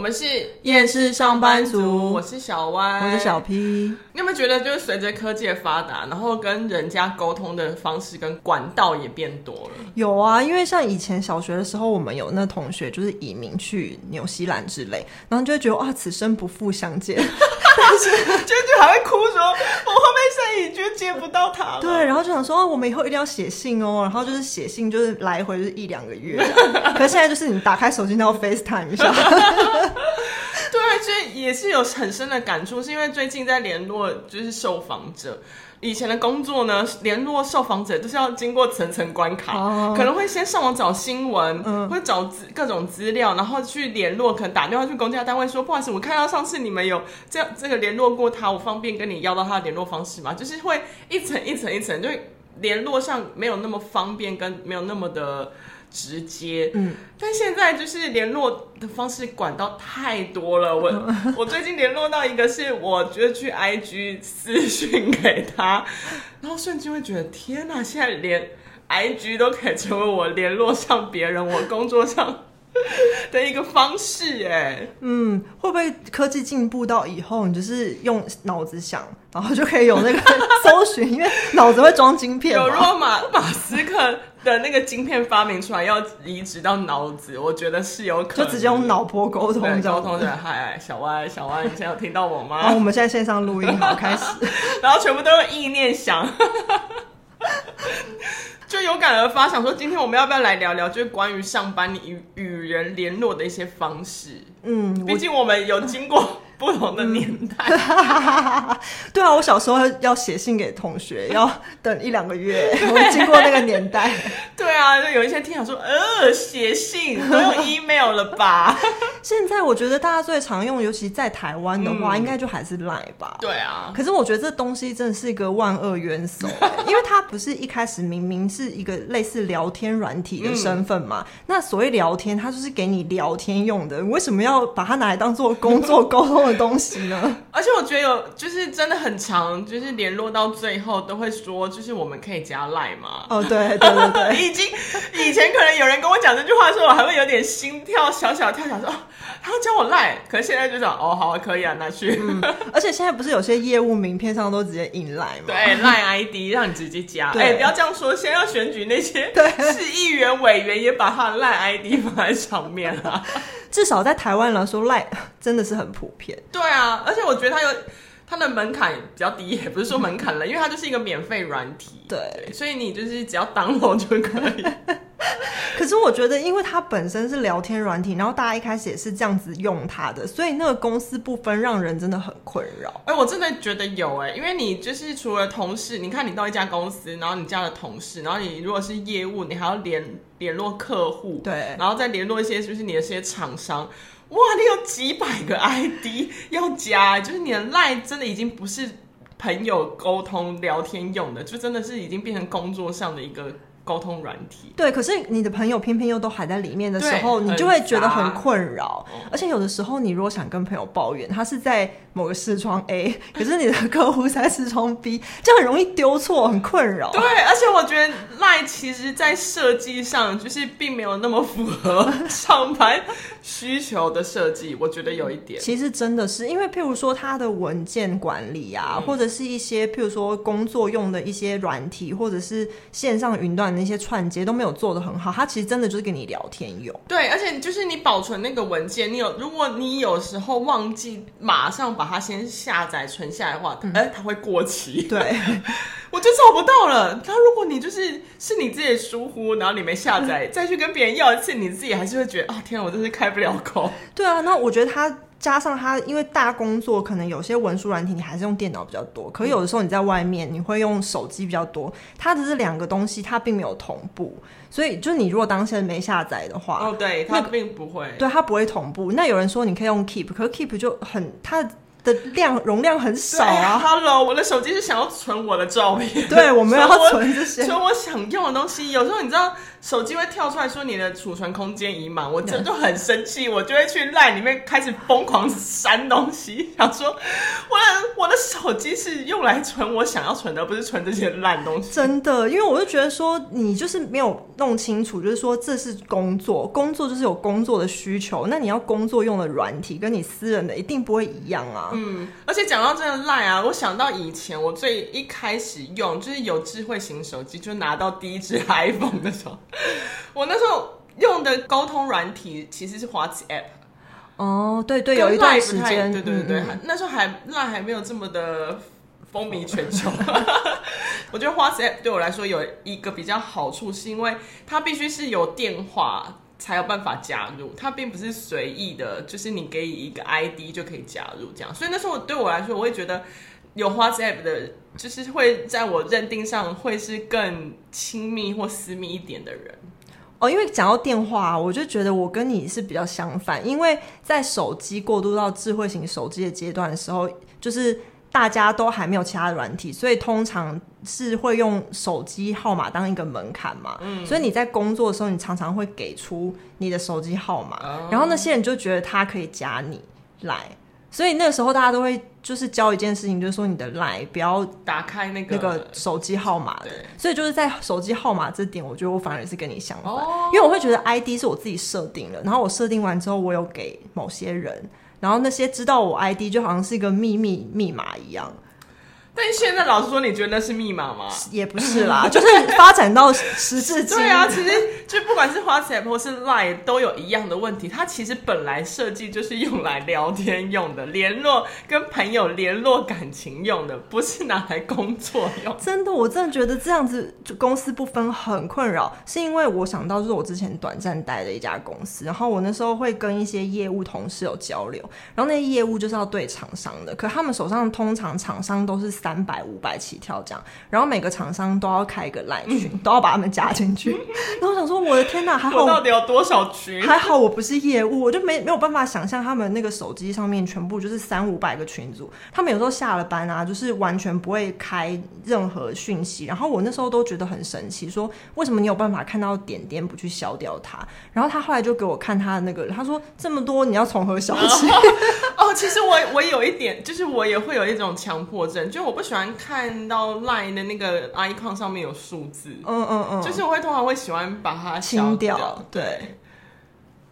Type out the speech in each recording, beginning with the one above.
们是厌世上班族，我是小歪，我是小 P。你有没有觉得，就是随着科技的发达，然后跟人家沟通的方式跟管道也变多了？有啊，因为像以前小学的时候，我们有那同学就是移民去纽西兰之类，然后就会觉得哇，此生不复相见。但是就就还会哭说，我后面现在已经见不到他了。对，然后就想说，我们以后一定要写信哦，然后就是写信，就是来回就是一两个月。可是现在就是你打开手机，都要 FaceTime 一下。对，所以也是有很深的感触，是因为最近在联络就是受访者。以前的工作呢，联络受访者都是要经过层层关卡，oh. 可能会先上网找新闻，嗯，会找资各种资料，然后去联络，可能打电话去公家单位说，不好意思，我看到上次你们有这样这个联络过他，我方便跟你要到他的联络方式吗？就是会一层一层一层，就联络上没有那么方便，跟没有那么的。直接，嗯，但现在就是联络的方式管道太多了。我 我最近联络到一个是，我觉得去 IG 私讯给他，然后瞬间会觉得天哪，现在连 IG 都可以成为我联络上别人，我工作上 的一个方式。哎，嗯，会不会科技进步到以后，你就是用脑子想，然后就可以有那个搜寻，因为脑子会装晶片。有，如果马马斯克。的那个晶片发明出来要移植到脑子，我觉得是有可能，就直接用脑波沟通，沟通的。嗨，小歪，小歪，你现在有听到我吗？啊、我们现在线上录音，好，开始。然后全部都用意念想，就有感而发，想说今天我们要不要来聊聊，就是关于上班你与与人联络的一些方式。嗯，毕竟我们有经过。不同的年代，嗯、对啊，我小时候要写信给同学，要等一两个月。我经过那个年代，对啊，就有一些听友说，呃，写信都用 email 了吧？现在我觉得大家最常用，尤其在台湾的话，嗯、应该就还是 Line 吧？对啊。可是我觉得这东西真的是一个万恶元首，因为它不是一开始明明是一个类似聊天软体的身份嘛？嗯、那所谓聊天，它就是给你聊天用的，为什么要把它拿来当做工作沟通的？东西呢？而且我觉得有，就是真的很长，就是联络到最后都会说，就是我们可以加赖嘛。哦，对对对对，已经以前可能有人跟我讲这句话的时候，我还会有点心跳，小小跳，想说 他教我赖，可是现在就想哦，好，可以啊，拿去。嗯，而且现在不是有些业务名片上都直接印赖吗？对，赖 ID 让你直接加。哎，不要这样说，现在要选举那些 市议员委员也把他的赖 ID 放在上面了。至少在台湾来说，赖真的是很普遍。对啊，而且我觉得他有它的门槛比较低，也不是说门槛了，因为它就是一个免费软体。对，对，所以你就是只要 download 就可以。可是我觉得，因为它本身是聊天软体，然后大家一开始也是这样子用它的，所以那个公司不分，让人真的很困扰。哎、欸，我真的觉得有哎、欸，因为你就是除了同事，你看你到一家公司，然后你加了同事，然后你如果是业务，你还要联联络客户，对，然后再联络一些就是你的这些厂商，哇，你有几百个 ID 要加，就是你的 LINE 真的已经不是朋友沟通聊天用的，就真的是已经变成工作上的一个。沟通软体，对，可是你的朋友偏偏又都还在里面的时候，你就会觉得很困扰。哦、而且有的时候，你如果想跟朋友抱怨，他是在某个视窗 A，可是你的客户在视窗 B，就很容易丢错，很困扰。对，而且我觉得 LINE 其实在设计上就是并没有那么符合 上班需求的设计，我觉得有一点。其实真的是因为，譬如说它的文件管理啊，嗯、或者是一些譬如说工作用的一些软体，或者是线上云端。的一些串接都没有做的很好，它其实真的就是跟你聊天用。对，而且就是你保存那个文件，你有如果你有时候忘记马上把它先下载存下来的话，哎、嗯欸，它会过期。对，我就找不到了。那如果你就是是你自己的疏忽，然后你没下载，嗯、再去跟别人要一次，你自己还是会觉得啊，天啊，我真是开不了口。对啊，那我觉得它。加上它，因为大工作可能有些文书软体你还是用电脑比较多，可有的时候你在外面你会用手机比较多。它的这两个东西它并没有同步，所以就你如果当时没下载的话，哦，对，它并不会，对，它不会同步。那有人说你可以用 Keep，可是 Keep 就很它的量容量很少啊。Hello，我的手机是想要存我的照片，对，我们要存这些，存我想用的东西。有时候你知道。手机会跳出来说你的储存空间已满，我真的就很生气，我就会去 LINE 里面开始疯狂删东西，想说我的我的手机是用来存我想要存的，不是存这些烂东西。真的，因为我就觉得说你就是没有弄清楚，就是说这是工作，工作就是有工作的需求，那你要工作用的软体跟你私人的一定不会一样啊。嗯，而且讲到这个 LINE 啊，我想到以前我最一开始用就是有智慧型手机，就拿到第一支 iPhone 的时候。我那时候用的沟通软体其实是 WhatsApp。哦，对对，有一段时间，对对对对，嗯、那时候还 LINE 还没有这么的风靡全球。我觉得 WhatsApp 对我来说有一个比较好处，是因为它必须是有电话才有办法加入，它并不是随意的，就是你给一个 ID 就可以加入这样。所以那时候对我来说，我会觉得。有 WhatsApp 的，就是会在我认定上会是更亲密或私密一点的人哦。因为讲到电话，我就觉得我跟你是比较相反。因为在手机过渡到智慧型手机的阶段的时候，就是大家都还没有其他软体，所以通常是会用手机号码当一个门槛嘛。嗯，所以你在工作的时候，你常常会给出你的手机号码，哦，然后那些人就觉得他可以加你来。所以那个时候大家都会就是教一件事情，就是说你的 LINE 不要打开那个那个手机号码的。所以就是在手机号码这点，我觉得我反而是跟你相反，因为我会觉得 ID 是我自己设定的，然后我设定完之后，我有给某些人，然后那些知道我 ID 就好像是一个秘密密码一样。但现在老实说，你觉得那是密码吗？也不是啦，就是发展到时至今。对啊，其实就不管是 WhatsApp 或是 Line 都有一样的问题。它其实本来设计就是用来聊天用的，联络跟朋友联络感情用的，不是拿来工作用。真的，我真的觉得这样子就公司不分很困扰。是因为我想到就是我之前短暂待的一家公司，然后我那时候会跟一些业务同事有交流，然后那些业务就是要对厂商的，可他们手上通常厂商都是三百五百起跳这样，然后每个厂商都要开一个 LINE 群，嗯，都要把他们加进去。然后我想说，我的天哪，还好我到底有多少群？还好我不是业务，我就没没有办法想象他们那个手机上面全部就是三五百个群组。他们有时候下了班啊，就是完全不会开任何讯息。然后我那时候都觉得很神奇，说为什么你有办法看到点点不去消掉它？然后他后来就给我看他的那个，他说这么多你要从何消起？哦，其实我我有一点，就是我也会有一种强迫症，就 我不喜欢。看到 LINE 的那个 icon 上面有数字，嗯嗯嗯，就是我会通常会喜欢把它清掉，对。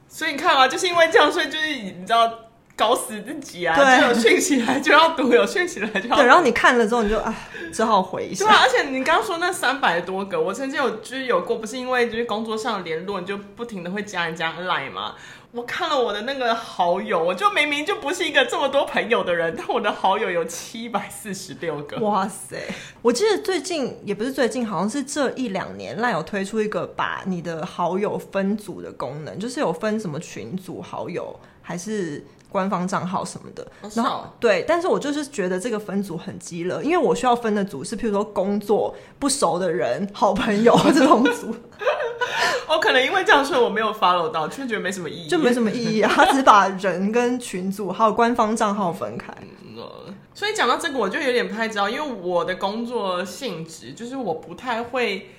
所以你看啊，就是因为这样，所以就是你知道搞死自己啊，对，就有讯息来就要读，有讯息来就要读。对，然后你看了之后你就啊，只好回一下。对啊，而且你刚刚说那三百多个，我曾经有就是有过，不是因为就是工作上的联络，你就不停的会加人家 LINE 吗？我看了我的那个好友，我就明明就不是一个这么多朋友的人，但我的好友有七百四十六个。哇塞！我记得最近也不是最近，好像是这一两年，LINE 有推出一个把你的好友分组的功能，就是有分什么群组好友还是。官方账号什么的，然后对，但是我就是觉得这个分组很鸡肋，因为我需要分的组是，譬如说工作不熟的人、好朋友这种组。我可能因为这样，所以我没有 follow 到，就觉得没什么意义，就没什么意义啊。他只把人跟群组还有官方账号分开。嗯，所以讲到这个，我就有点不太知道，因为我的工作性质就是我不太会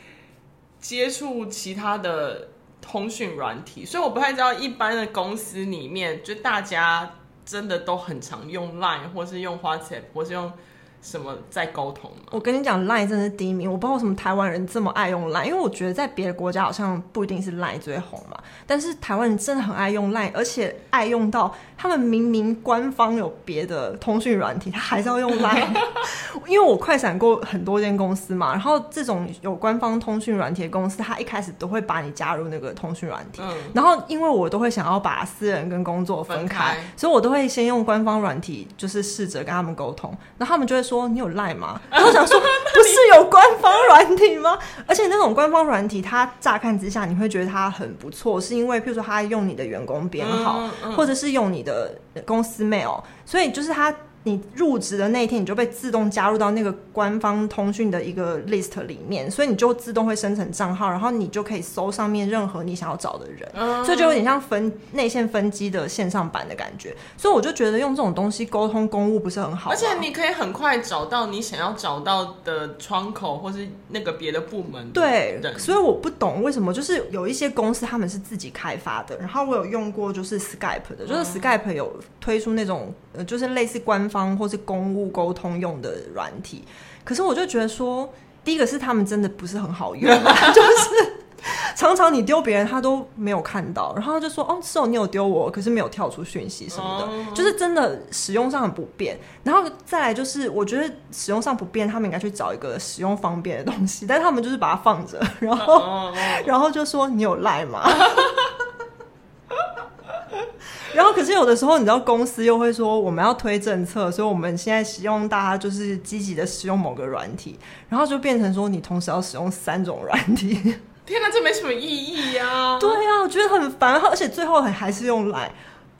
接触其他的。通讯软体，所以我不太知道一般的公司里面，就大家真的都很常用 Line，或是用 WhatsApp，或是用。什么在沟通？我跟你讲，LINE 真的是第一名。我不知道为什么台湾人这么爱用 LINE，因为我觉得在别的国家好像不一定是 LINE 最红嘛。但是台湾人真的很爱用 LINE，而且爱用到他们明明官方有别的通讯软体，他还是要用 LINE。因为我快闪过很多间公司嘛，然后这种有官方通讯软体的公司，他一开始都会把你加入那个通讯软体。嗯。然后因为我都会想要把私人跟工作分开，所以我都会先用官方软体，就是试着跟他们沟通，那他们就会。说你有赖吗？然后我想说，不是有官方软体吗？而且那种官方软体，它乍看之下你会觉得它很不错，是因为譬如说它用你的员工编号，或者是用你的公司 mail，所以就是它你入职的那一天，你就被自动加入到那个官方通讯的一个 list 里面，所以你就自动会生成账号，然后你就可以搜上面任何你想要找的人，嗯、所以就有点像分内线分机的线上版的感觉。所以我就觉得用这种东西沟通公务不是很好，而且你可以很快找到你想要找到的窗口，或是那个别的部门的。对，所以我不懂为什么就是有一些公司他们是自己开发的，然后我有用过就是 Skype 的，就是 Skype 有推出那种呃，就是类似官方。方或是公务沟通用的软体，可是我就觉得说，第一个是他们真的不是很好用，就是常常你丢别人他都没有看到，然后就说哦，是哦，你有丢我，可是没有跳出讯息什么的，哦、就是真的使用上很不便。然后再来就是，我觉得使用上不便，他们应该去找一个使用方便的东西，但是他们就是把它放着，然后、哦、然后就说你有赖吗？然后，可是有的时候，你知道公司又会说我们要推政策，所以我们现在希望大家就是积极的使用某个软体，然后就变成说你同时要使用三种软体。天哪，这没什么意义呀、啊！对呀、啊，我觉得很烦，而且最后还还是用来。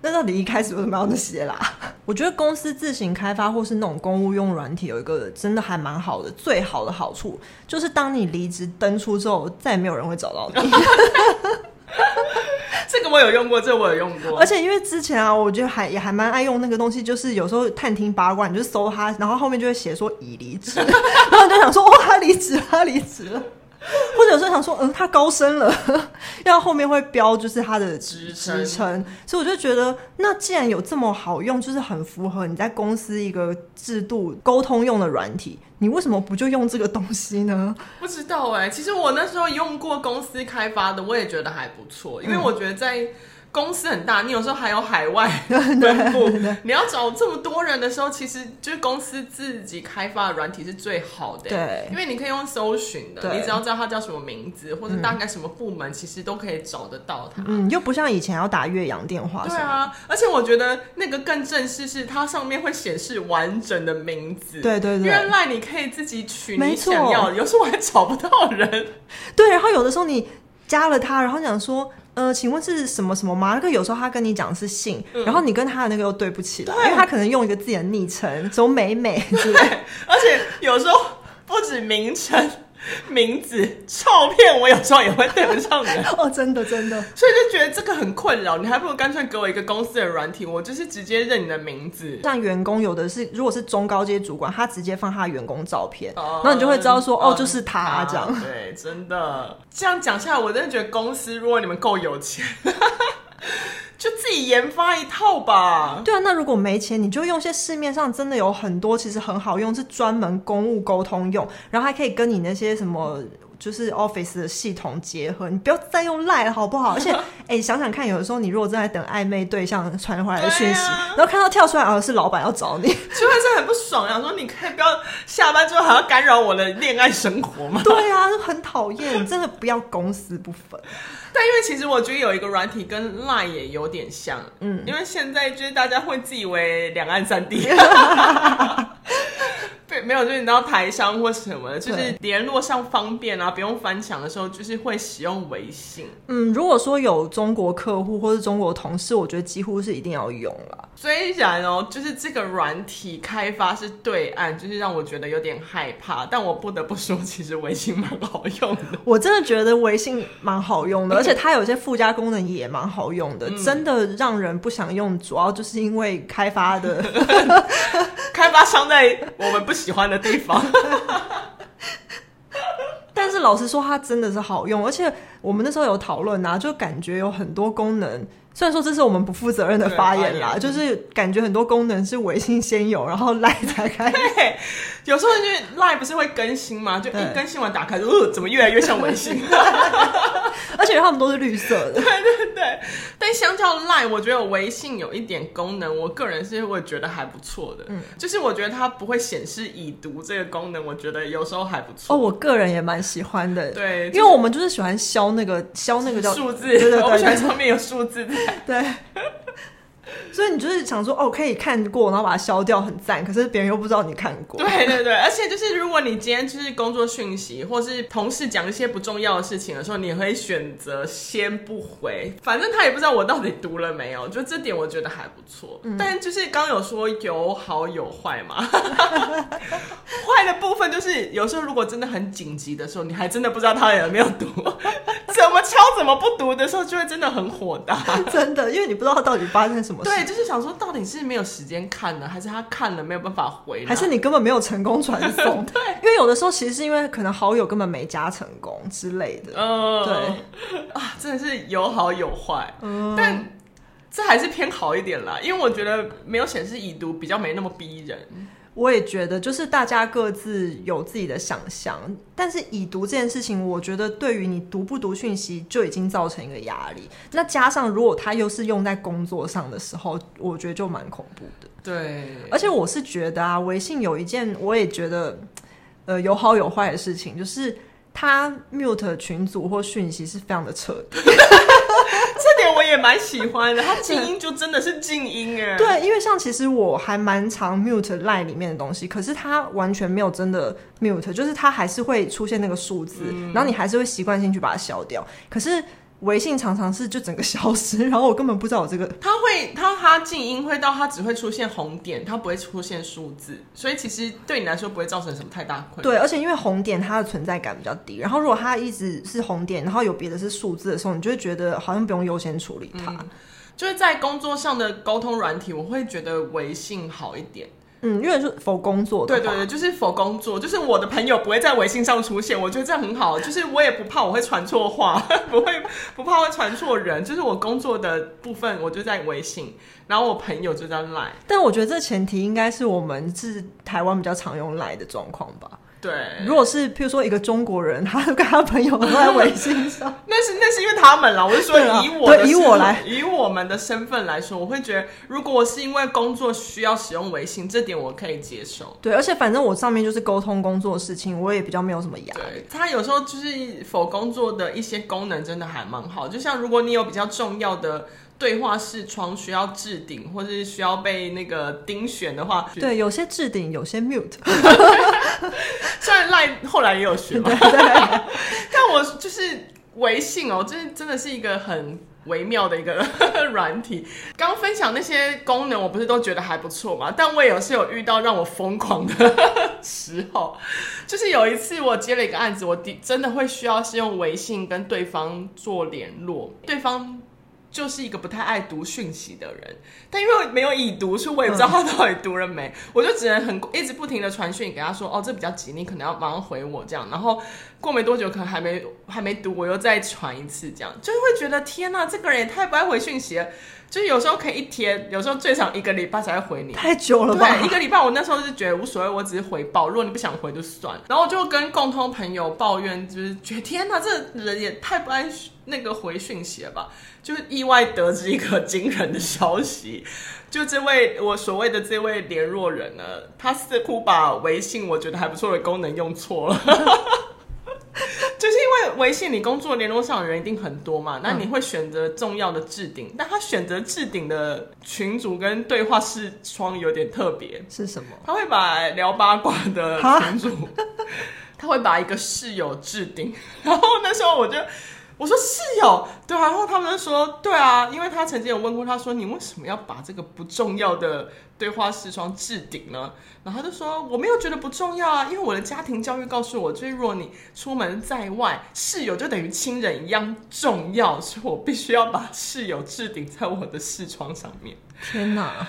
那到底一开始为什么要那些啦？我觉得公司自行开发或是那种公务用软体有一个真的还蛮好的，最好的好处就是当你离职登出之后，再也没有人会找到你。这个我有用过，这个我有用过。而且因为之前啊，我就还也还蛮爱用那个东西，就是有时候探听八卦，你就搜他，然后后面就会写说已离职，然后就想说哇，他离职了，他离职了。或者有时候想说，嗯，他高升了，要后面会标就是他的职职称，所以我就觉得，那既然有这么好用，就是很符合你在公司一个制度沟通用的软体，你为什么不就用这个东西呢？不知道哎、欸，其实我那时候用过公司开发的，我也觉得还不错，因为我觉得在。公司很大，你有时候还有海外 分部，你要找这么多人的时候，其实就是公司自己开发的软体是最好的。对，因为你可以用搜寻的，你只要知道他叫什么名字，或者大概什么部门，其实都可以找得到他。嗯，又不像以前要打岳阳电话。对啊，而且我觉得那个更正式，是它上面会显示完整的名字。对对对，原来你可以自己取你想要的，有时候我还找不到人。对，然后有的时候你加了他，然后想说。呃，请问是什么什么吗？那个有时候他跟你讲是姓，嗯、然后你跟他的那个又对不起来，因为他可能用一个自己的昵称，什么美美之类，而且有时候不止名称。名字、照片，我有时候也会对不上人 哦，真的真的，所以就觉得这个很困扰。你还不如干脆给我一个公司的软体，我就是直接认你的名字。像员工有的是，如果是中高阶主管，他直接放他员工照片，然后、嗯、你就会知道说，嗯、哦，就是他这样。对，真的这样讲下来，我真的觉得公司，如果你们够有钱。就自己研发一套吧。对啊，那如果没钱，你就用些市面上真的有很多，其实很好用，是专门公务沟通用，然后还可以跟你那些什么就是 Office 的系统结合。你不要再用 Line 了，好不好？而且，哎、欸，想想看，有的时候你如果正在等暧昧对象传回来的讯息，啊、然后看到跳出来，哦，是老板要找你，就会是很不爽。想说，你可以不要下班之后还要干扰我的恋爱生活吗？对啊，很讨厌，真的不要公私不分。但因为其实我觉得有一个软体跟 Line 也有点像，嗯，因为现在就是大家会自以为两岸三地。对，没有，就是你知道台商或什么，就是联络上方便啊，不用翻墙的时候，就是会使用微信。嗯，如果说有中国客户或是中国同事，我觉得几乎是一定要用了。虽然哦，就是这个软体开发是对岸，就是让我觉得有点害怕，但我不得不说，其实微信蛮好用的。我真的觉得微信蛮好用的，而且它有些附加功能也蛮好用的，嗯、真的让人不想用，主要就是因为开发的 开发商在我们不。喜欢的地方，但是老实说，它真的是好用，而且我们那时候有讨论啊，就感觉有很多功能。虽然说这是我们不负责任的发言啦，就是感觉很多功能是微信先有，然后 Line 才开。对，有时候因为 Line 不是会更新吗？就一更新完打开，呃，怎么越来越像微信？而且他们都是绿色的。对对对。但相较 Line，我觉得微信有一点功能，我个人是会觉得还不错的。嗯，就是我觉得它不会显示已读这个功能，我觉得有时候还不错。哦，我个人也蛮喜欢的。对，因为我们就是喜欢消那个消那个叫数字，对对对，我喜欢上面有数字。对，所以你就是想说，哦，可以看过，然后把它消掉，很赞。可是别人又不知道你看过。对对对，而且就是如果你今天就是工作讯息，或是同事讲一些不重要的事情的时候，你会选择先不回，反正他也不知道我到底读了没有。就这点我觉得还不错。嗯、但就是刚有说有好有坏嘛，坏的部分就是有时候如果真的很紧急的时候，你还真的不知道他有没有读，怎么敲怎么不读的时候，就会真的很火大。真的，因为你不知道他到底发生什么事。对，就是想说，到底是没有时间看呢，还是他看了没有办法回？还是你根本没有成功传送？对，因为有的时候其实是因为可能好友根本没加成功之类的。嗯，对啊，真的是有好有坏。嗯，但这还是偏好一点啦，因为我觉得没有显示已读比较没那么逼人。我也觉得，就是大家各自有自己的想象，但是已读这件事情，我觉得对于你读不读讯息就已经造成一个压力。那加上如果它又是用在工作上的时候，我觉得就蛮恐怖的。对，而且我是觉得啊，微信有一件我也觉得呃有好有坏的事情，就是他 mute 群组或讯息是非常的彻底。我也蛮喜欢的，它静音就真的是静音哎。对，因为像其实我还蛮常 mute line 里面的东西，可是它完全没有真的 mute，就是它还是会出现那个数字，嗯、然后你还是会习惯性去把它消掉。可是。微信常常是就整个消失，然后我根本不知道我这个。它会，它它静音会到它只会出现红点，它不会出现数字，所以其实对你来说不会造成什么太大困扰。对，而且因为红点它的存在感比较低，然后如果它一直是红点，然后有别的是数字的时候，你就会觉得好像不用优先处理它。嗯，就是在工作上的沟通软体，我会觉得微信好一点。嗯，因为是否工作的，对对对，就是否工作，就是我的朋友不会在微信上出现，我觉得这样很好，就是我也不怕我会传错话，不会不怕会传错人，就是我工作的部分我就在微信，然后我朋友就在 Line，但我觉得这前提应该是我们是台湾比较常用 Line 的状况吧。对，如果是譬如说一个中国人，他跟他朋友都在微信上，那是那是因为他们啦。我是说以我的以我来以我们的身份来说，我会觉得，如果我是因为工作需要使用微信，这点我可以接受。对，而且反正我上面就是沟通工作的事情，我也比较没有什么压力。他有时候就是否工作的一些功能真的还蛮好，就像如果你有比较重要的。对话视窗需要置顶，或是需要被那个盯选的话，对，有些置顶，有些 mute。虽然 Line 后来也有学嘛，对对对但我就是微信哦，这真的是一个很微妙的一个 软体。刚分享那些功能，我不是都觉得还不错嘛？但我也是有遇到让我疯狂的时候，就是有一次我接了一个案子，我真的会需要是用微信跟对方做联络，对方。就是一个不太爱读讯息的人，但因为没有已读，所以我也不知道他到底读了没，嗯、我就只能很一直不停的传讯给他说，哦，这比较急，你可能要马上回我这样，然后过没多久可能还没还没读，我又再传一次这样，就是会觉得天哪，这个人也太不爱回讯息了。就是有时候可以一天，有时候最长一个礼拜才会回你，太久了吧？对，一个礼拜我那时候就觉得无所谓，我只是回报。如果你不想回就算了。然后我就跟共同朋友抱怨，就是觉得天哪，这人也太不爱那个回讯息了吧？就是意外得知一个惊人的消息，就这位我所谓的这位联络人呢，他似乎把微信我觉得还不错的功能用错了。就是因为微信，你工作联络上的人一定很多嘛，那你会选择重要的置顶，嗯、但他选择置顶的群组跟对话视窗有点特别，是什么？他会把聊八卦的群组，他会把一个室友置顶，然后那时候我就。我说室友，对啊，然后他们说，对啊，因为他曾经有问过他说，你为什么要把这个不重要的对话视窗置顶呢？然后他就说，我没有觉得不重要啊，因为我的家庭教育告诉我，就是如果你出门在外，室友就等于亲人一样重要，所以我必须要把室友置顶在我的视窗上面。天哪，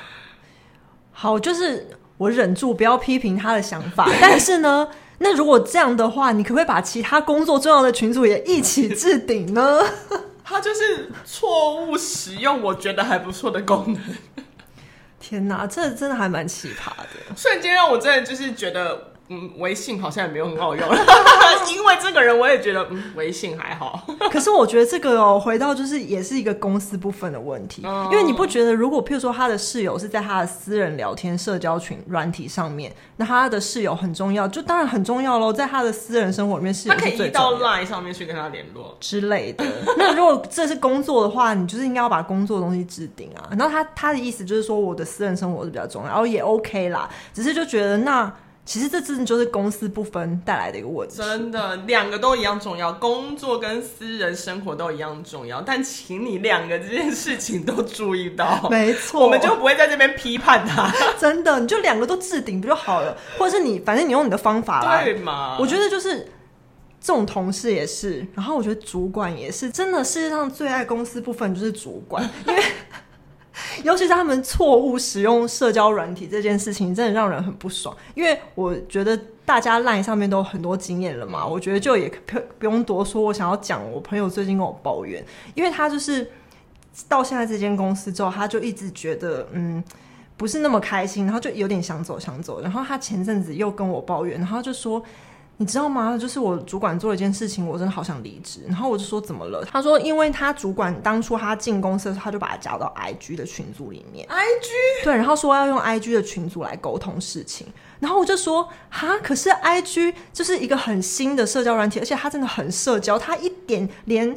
好，就是我忍住不要批评他的想法，但是呢。那如果这样的话，你可不可以把其他工作重要的群组也一起置顶呢？他就是错误使用，我觉得还不错的功能。天哪，这真的还蛮奇葩的，瞬间让我真的就是觉得嗯，微信好像也没有很好用，因为这个人我也觉得，嗯，微信还好。可是我觉得这个哦，回到就是也是一个公司部分的问题，嗯、因为你不觉得，如果譬如说他的室友是在他的私人聊天社交群软体上面，那他的室友很重要，就当然很重要喽，在他的私人生活里面，是可以移到 Line 上面去跟他联络之类的。那如果这是工作的话，你就是应该要把工作的东西置顶啊。然后他他的意思就是说，我的私人生活是比较重要，然后也 OK 啦，只是就觉得那。其实这真的就是公私不分带来的一个问题。真的，两个都一样重要，工作跟私人生活都一样重要。但请你两个这件事情都注意到，没错，我们就不会在这边批判他。真的，你就两个都置顶不就好了？或者是你，反正你用你的方法来。对嘛？我觉得就是这种同事也是，然后我觉得主管也是，真的世界上最爱公司部分就是主管，因为。尤其是他们错误使用社交软体这件事情，真的让人很不爽。因为我觉得大家 LINE 上面都有很多经验了嘛，我觉得就也不不用多说。我想要讲，我朋友最近跟我抱怨，因为他就是到现在这间公司之后，他就一直觉得嗯不是那么开心，然后就有点想走想走。然后他前阵子又跟我抱怨，然后就说。你知道吗？就是我主管做了一件事情，我真的好想离职。然后我就说怎么了？他说，因为他主管当初他进公司的时候，他就把他加到 IG 的群组里面。IG 对，然后说要用 IG 的群组来沟通事情。然后我就说哈，可是 IG 就是一个很新的社交软体，而且他真的很社交，他一点连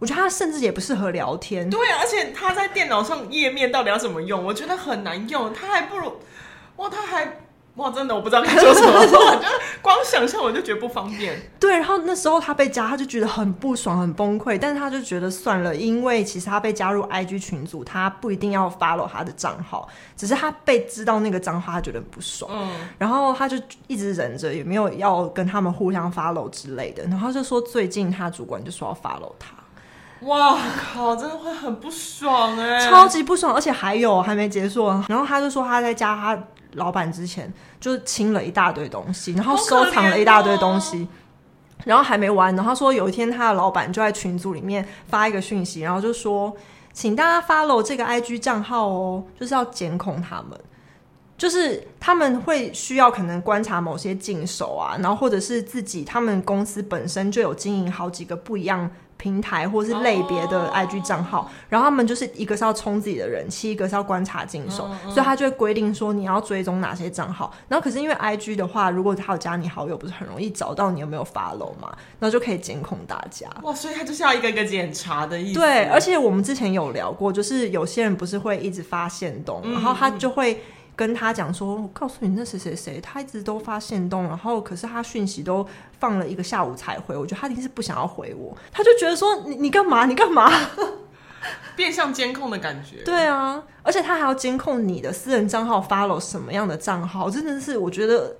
我觉得他甚至也不适合聊天。对，而且他在电脑上页面到底要怎么用？我觉得很难用。他还不如哇，他还。哇，真的我不知道该说什么，我就光想象我就觉得不方便。对，然后那时候他被加，他就觉得很不爽、很崩溃，但是他就觉得算了，因为其实他被加入 IG 群组，他不一定要 follow 他的账号，只是他被知道那个账号，他觉得很不爽。嗯，然后他就一直忍着，也没有要跟他们互相 follow 之类的。然后就说最近他主管就说要 follow 他。哇靠，真的会很不爽哎、欸，超级不爽，而且还有还没结束。然后他就说他在加他。老板之前就清了一大堆东西，然后收藏了一大堆东西，然后还没完。然后他说有一天他的老板就在群组里面发一个讯息，然后就说，请大家 follow 这个 IG 账号哦，就是要监控他们，就是他们会需要可能观察某些禁手啊，然后或者是自己他们公司本身就有经营好几个不一样。平台或是类别的 IG 账号，oh. 然后他们就是一个是要冲自己的人气，一个是要观察进手，oh. 所以他就会规定说你要追踪哪些账号。然后可是因为 IG 的话，如果他有加你好友，不是很容易找到你有没有 follow 嘛？然后就可以监控大家。哇，所以他就是要一个一个检查的意思。对，而且我们之前有聊过，就是有些人不是会一直发现动，然后他就会。跟他讲说，我告诉你，那谁谁谁，他一直都发限动，然后可是他讯息都放了一个下午才回，我觉得他一定是不想要回我，他就觉得说你你干嘛你干嘛，变相监控的感觉。对啊，而且他还要监控你的私人账号 follow 什么样的账号，真的是我觉得。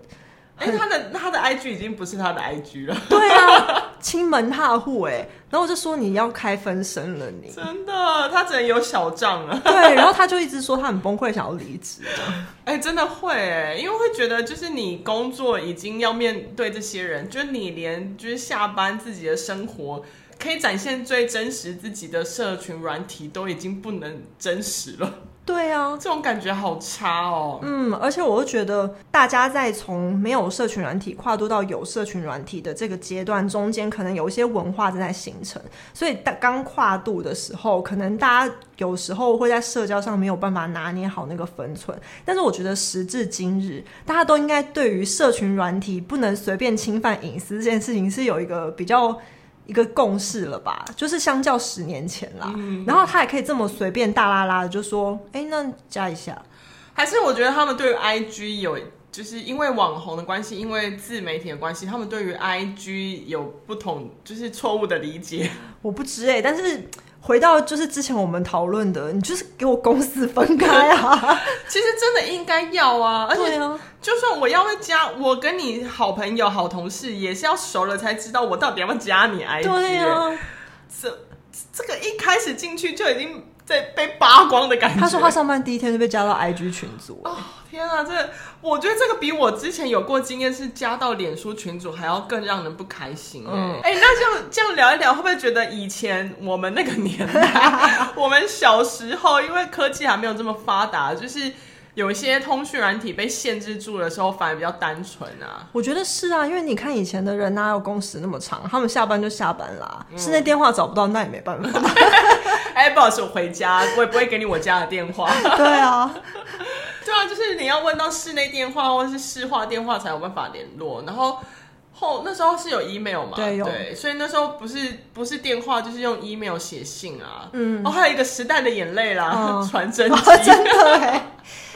哎、欸，他的他的 IG 已经不是他的 IG 了。对啊，亲门踏户哎，然后我就说你要开分身了你，你真的，他只能有小账了。对，然后他就一直说他很崩溃，想要离职。哎、欸，真的会哎，因为会觉得就是你工作已经要面对这些人，就是你连就是下班自己的生活可以展现最真实自己的社群软体都已经不能真实了。对啊，这种感觉好差哦。嗯，而且我又觉得，大家在从没有社群软体跨度到有社群软体的这个阶段中间，可能有一些文化正在形成。所以，刚跨度的时候，可能大家有时候会在社交上没有办法拿捏好那个分寸。但是，我觉得时至今日，大家都应该对于社群软体不能随便侵犯隐私这件事情是有一个比较。一个共识了吧，就是相较十年前啦，嗯、然后他也可以这么随便大啦啦的就说，哎，那加一下，还是我觉得他们对于 IG 有，就是因为网红的关系，因为自媒体的关系，他们对于 IG 有不同，就是错误的理解。我不知哎，但是。回到就是之前我们讨论的，你就是给我公司分开啊！其实真的应该要啊，而且就算我要加，我跟你好朋友、好同事，也是要熟了才知道我到底要不要加你 IG。对啊，这这个一开始进去就已经。在被扒光的感觉。他说他上班第一天就被加到 IG 群组。哦，天啊，这我觉得这个比我之前有过经验是加到脸书群组还要更让人不开心。嗯，哎、欸，那这样这样聊一聊，会不会觉得以前我们那个年代，我们小时候因为科技还没有这么发达，就是有一些通讯软体被限制住的时候，反而比较单纯啊。我觉得是啊，因为你看以前的人哪有工时那么长，他们下班就下班啦。室、嗯、内电话找不到，那也没办法。哎，不好意思，我回家，我也不会给你我家的电话。对啊，对啊，就是你要问到室内电话或者是市话电话才有办法联络，然后。后那时候是有 email 嘛？对，对，所以那时候不是不是电话，就是用 email 写信啊。嗯，哦，还有一个时代的眼泪啦，传真机，真的哎，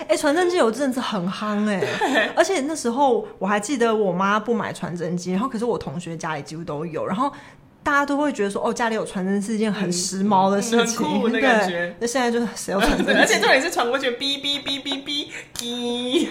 哎，传真机有阵子很夯哎，而且那时候我还记得我妈不买传真机，然后可是我同学家里几乎都有，然后。大家都会觉得说，哦，家里有传真是一件很时髦的事情，嗯、很酷的 感觉。那现在就是谁有传真？而且重点是传过去，哔哔哔哔哔哔，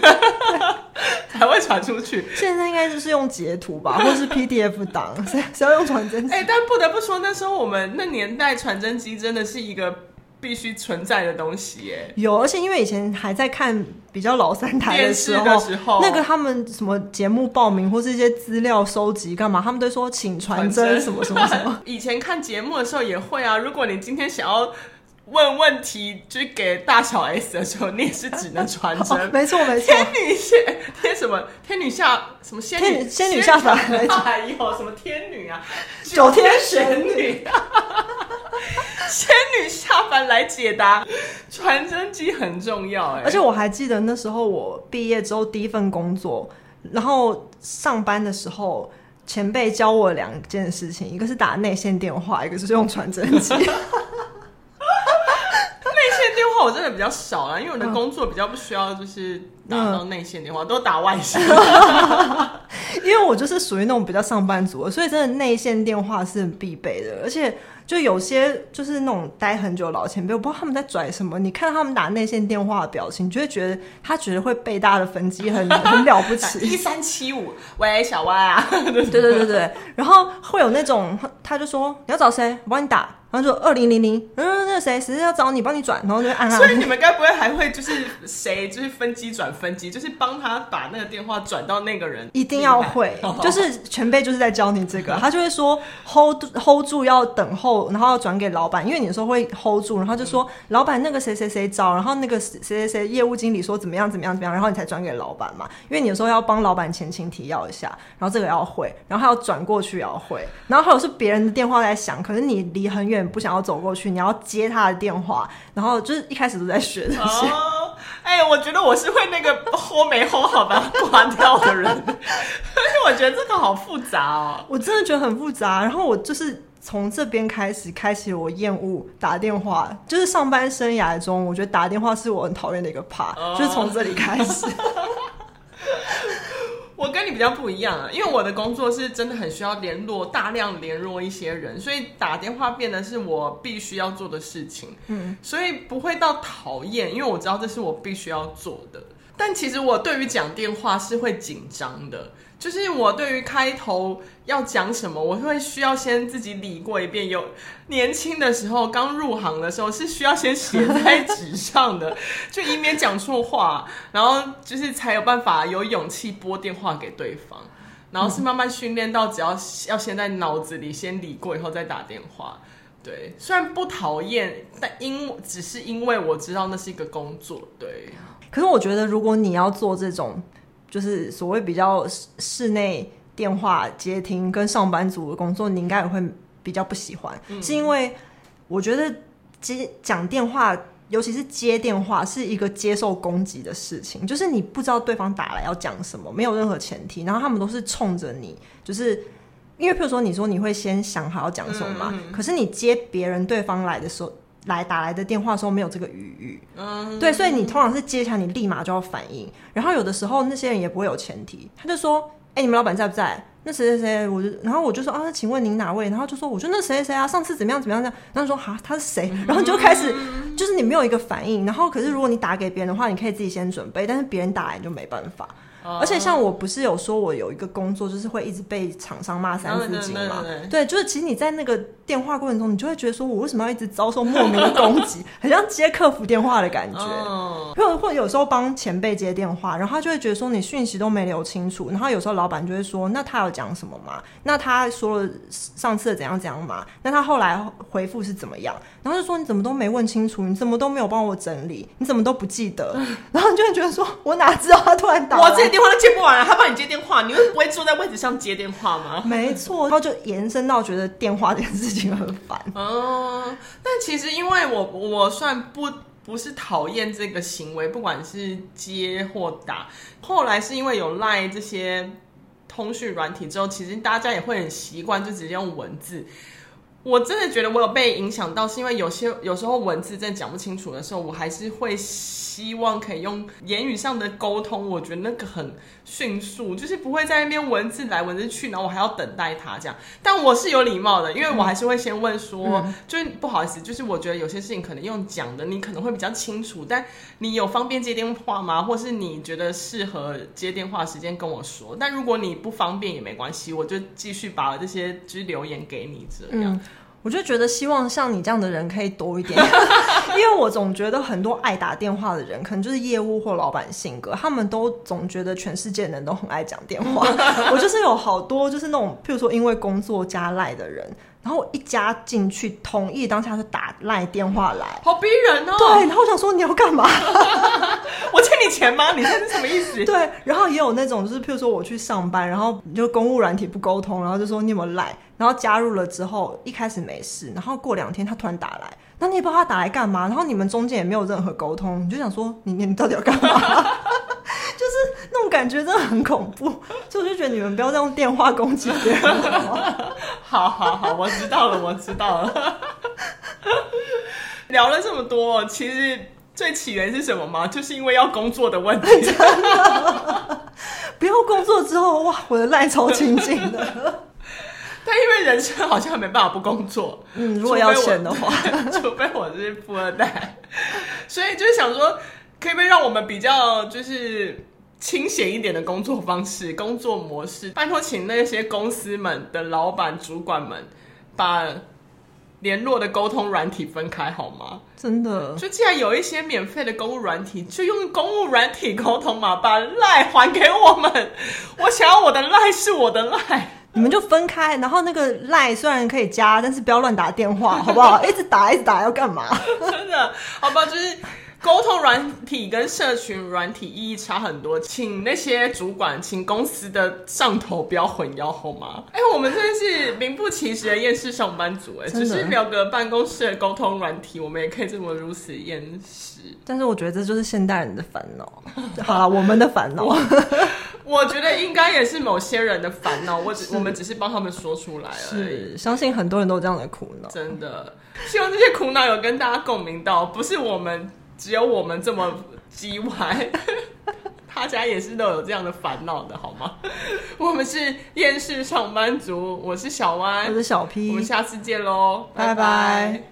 才会传出去。现在应该就是用截图吧，或是 PDF 档，谁谁要用传真机？哎、欸，但不得不说，那时候我们那年代传真机真的是一个。必须存在的东西耶，有，而且因为以前还在看比较老三台的时候，的时候。那个他们什么节目报名或是一些资料收集干嘛，他们都说请传真什么什么什么。以前看节目的时候也会啊，如果你今天想要问问题，就是给大小 S 的时候，你也是只能传真。哦、没错没错，天女仙天什么天女下什么仙女仙女下凡，还有什么天女啊，九天玄女。仙女下凡来解答，传真机很重要哎。而且我还记得那时候我毕业之后第一份工作，然后上班的时候，前辈教我两件事情，一个是打内线电话，一个是用传真机。电话我真的比较少啊，因为我的工作比较不需要，就是打到内线电话，嗯、都打外线。因为我就是属于那种比较上班族，所以真的内线电话是很必备的。而且就有些就是那种待很久的老前辈，我不知道他们在拽什么。你看他们打内线电话的表情，你就会觉得他觉得会背大的分机很 很了不起。一三七五，喂，小歪啊！对对对对，然后会有那种，他就说你要找谁，我帮你打。然后说二零零零，嗯，那谁谁要找你，帮你转，然后就按按。所以你们该不会还会就是谁就是分机转分机，就是帮他把那个电话转到那个人？一定要会，就是前辈就是在教你这个，他就会说 hold hold 住要等候，然后要转给老板，因为你有时候会 hold 住，然后就说、嗯、老板那个谁谁谁找，然后那个谁谁谁业务经理说怎么样怎么样怎么样，然后你才转给老板嘛，因为你有时候要帮老板前情提要一下，然后这个要会，然后还要转过去要会，然后还有是别人的电话在响，可是你离很远不想要走过去。你要接他的电话，然后就是一开始都在学这些。哦，哎，我觉得我是会那个 hold 没 hold 好把它挂掉的人，但是我觉得这个好复杂哦。我真的觉得很复杂。然后我就是从这边开始开启我厌恶打电话，就是上班生涯中，我觉得打电话是我很讨厌的一个 part，哦，就是从这里开始。我跟你比较不一样啊，因为我的工作是真的很需要联络，大量联络一些人，所以打电话变得是我必须要做的事情。嗯，所以不会到讨厌，因为我知道这是我必须要做的。但其实我对于讲电话是会紧张的。就是我对于开头要讲什么，我会需要先自己理过一遍。有年轻的时候，刚入行的时候是需要先写在纸上的，就以免讲错话，然后就是才有办法有勇气拨电话给对方。然后是慢慢训练到，只要要先在脑子里先理过以后再打电话。对，虽然不讨厌，但因只是因为我知道那是一个工作。对，可是我觉得如果你要做这种。就是所谓比较室内电话接听跟上班族的工作，你应该也会比较不喜欢，嗯、是因为我觉得接讲电话，尤其是接电话，是一个接受攻击的事情。就是你不知道对方打来要讲什么，没有任何前提，然后他们都是冲着你，就是因为譬如说你说你会先想好要讲什么嘛，嗯嗯，可是你接别人对方来的时候。来打来的电话的时候没有这个余裕，嗯，对，所以你通常是接起来，你立马就要反应。然后有的时候那些人也不会有前提，他就说：“哎、欸，你们老板在不在？那谁谁谁，我就……然后我就说啊，那请问您哪位？然后就说，我说那谁谁谁啊，上次怎么样怎么样这样。然后说哈，他是谁？然后你就开始，就是你没有一个反应。然后可是如果你打给别人的话，你可以自己先准备，但是别人打来你就没办法。而且像我不是有说我有一个工作，就是会一直被厂商骂三字经嘛？对，就是其实你在那个电话过程中，你就会觉得说我为什么要一直遭受莫名的攻击，很像接客服电话的感觉。或或者有时候帮前辈接电话，然后他就会觉得说你讯息都没留清楚，然后有时候老板就会说那他有讲什么吗？那他说了上次的怎样怎样吗？那他后来回复是怎么样？然后就说你怎么都没问清楚，你怎么都没有帮我整理，你怎么都不记得？然后你就会觉得说我哪知道他突然打我电话都接不完了，他帮你接电话，你会不会坐在位置上接电话吗？没错，然后就延伸到觉得电话这件事情很烦。嗯，但其实因为我我算不不是讨厌这个行为，不管是接或打，后来是因为有赖这些通讯软体之后，其实大家也会很习惯就直接用文字。我真的觉得我有被影响到，是因为有些有时候文字真的讲不清楚的时候，我还是会希望可以用言语上的沟通。我觉得那个很迅速，就是不会在那边文字来文字去，然后我还要等待他这样。但我是有礼貌的，因为我还是会先问说，嗯、就是不好意思，就是我觉得有些事情可能用讲的，你可能会比较清楚，但你有方便接电话吗？或是你觉得适合接电话时间跟我说。但如果你不方便也没关系，我就继续把这些就是留言给你这样。嗯我就觉得希望像你这样的人可以多一点，因为我总觉得很多爱打电话的人，可能就是业务或老板性格，他们都总觉得全世界人都很爱讲电话。我就是有好多就是那种，譬如说因为工作加赖的人。然后我一加进去，同意当下就打赖电话来，好逼人哦。对，然后我想说你要干嘛？我欠你钱吗？你这是什么意思？对，然后也有那种就是，譬如说我去上班，然后就公务软体不沟通，然后就说你有没有赖？然后加入了之后，一开始没事，然后过两天他突然打来，那你也不知道他打来干嘛？然后你们中间也没有任何沟通，你就想说你你到底要干嘛？就是那种感觉真的很恐怖，所以我就觉得你们不要再用电话攻击别人。好好好，我知道了，我知道了。聊了这么多，其实最起源是什么吗？就是因为要工作的问题。不要工作之后，哇，我的赖超清净的。但因为人生好像没办法不工作，嗯，如果要钱的话，除非我是富二代，所以就是想说。可以不可以让我们比较就是清闲一点的工作方式、工作模式？拜托，请那些公司们的老板、主管们把联络的沟通软体分开好吗？真的，就既然有一些免费的公务软体，就用公务软体沟通嘛，把赖还给我们。我想要我的赖是我的赖，你们就分开。然后那个赖虽然可以加，但是不要乱打电话，好不好？一直打一直打要干嘛？真的，好吧，就是。沟通软体跟社群软体意义差很多，请那些主管，请公司的上头不要混淆好吗？哎、欸，我们真的是名不其实的厌世上班族，哎，只是聊个办公室的沟通软体，我们也可以这么如此厌世。但是我觉得这就是现代人的烦恼。好了，我们的烦恼，我觉得应该也是某些人的烦恼。我只我们只是帮他们说出来而已。是，相信很多人都有这样的苦恼。真的，希望这些苦恼有跟大家共鸣到，不是我们。只有我们这么叽歪，大家也是都有这样的烦恼的，好吗？我们是厌世上班族，我是小歪，我是小 P，我们下次见喽，拜拜。拜拜。